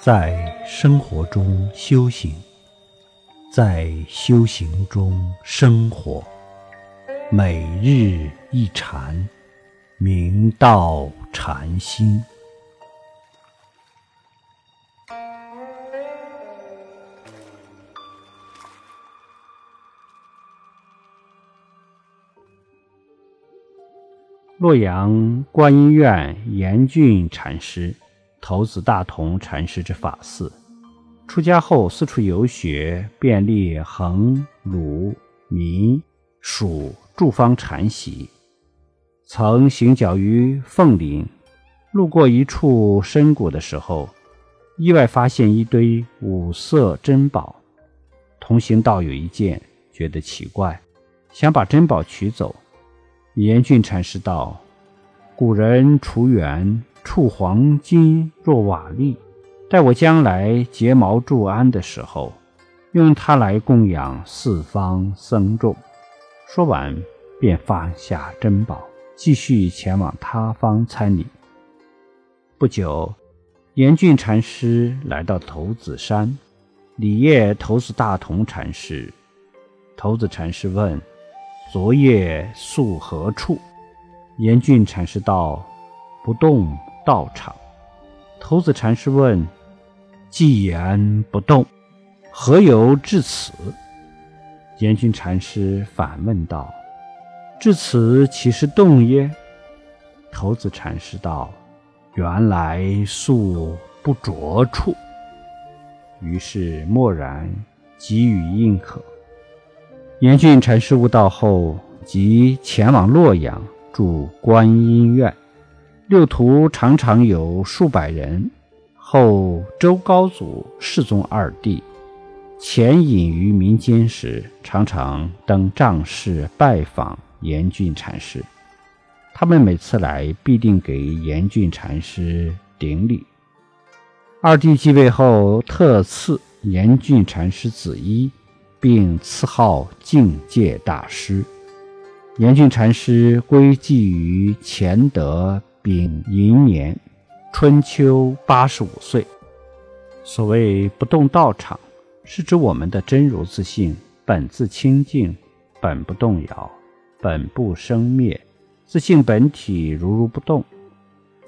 在生活中修行，在修行中生活，每日一禅，明道禅心。洛阳观音院严峻禅师。头子大同禅师之法嗣，出家后四处游学，遍历衡、鲁、弥、蜀诸方禅习。曾行脚于凤林，路过一处深谷的时候，意外发现一堆五色珍宝。同行道友一见，觉得奇怪，想把珍宝取走。严峻禅师道：“古人除缘。”触黄金若瓦砾，待我将来结毛筑庵的时候，用它来供养四方僧众。说完，便放下珍宝，继续前往他方参礼。不久，严峻禅师来到头子山，礼谒头子大同禅师。头子禅师问：“昨夜宿何处？”严峻禅师道：“不动。”道场，头子禅师问：“既言不动，何由至此？”严峻禅师反问道：“至此岂是动耶？”头子禅师道：“原来素不着处。”于是默然，给予应可。严峻禅师悟道后，即前往洛阳住观音院。六徒常常有数百人。后周高祖世宗二帝潜隐于民间时，常常登帐室拜访严峻禅师。他们每次来，必定给严峻禅师顶礼。二帝继位后，特赐严峻禅师紫衣，并赐号境界大师。严峻禅师归寂于乾德。丙寅年，春秋八十五岁。所谓不动道场，是指我们的真如自性本自清净，本不动摇，本不生灭，自性本体如如不动。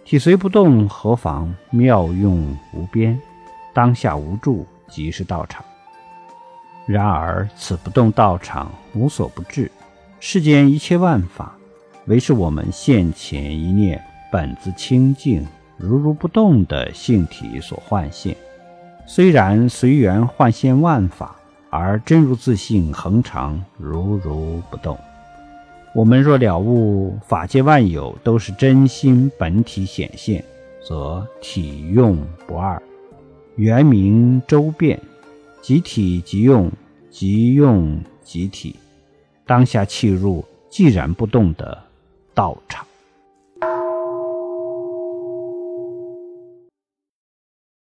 体虽不动，何妨？妙用无边，当下无住，即是道场。然而此不动道场无所不至，世间一切万法，唯是我们现前一念。本自清净如如不动的性体所幻现，虽然随缘幻现万法，而真如自性恒常如如不动。我们若了悟法界万有都是真心本体显现，则体用不二，圆明周遍，即体即用，即用即体，当下契入寂然不动的道场。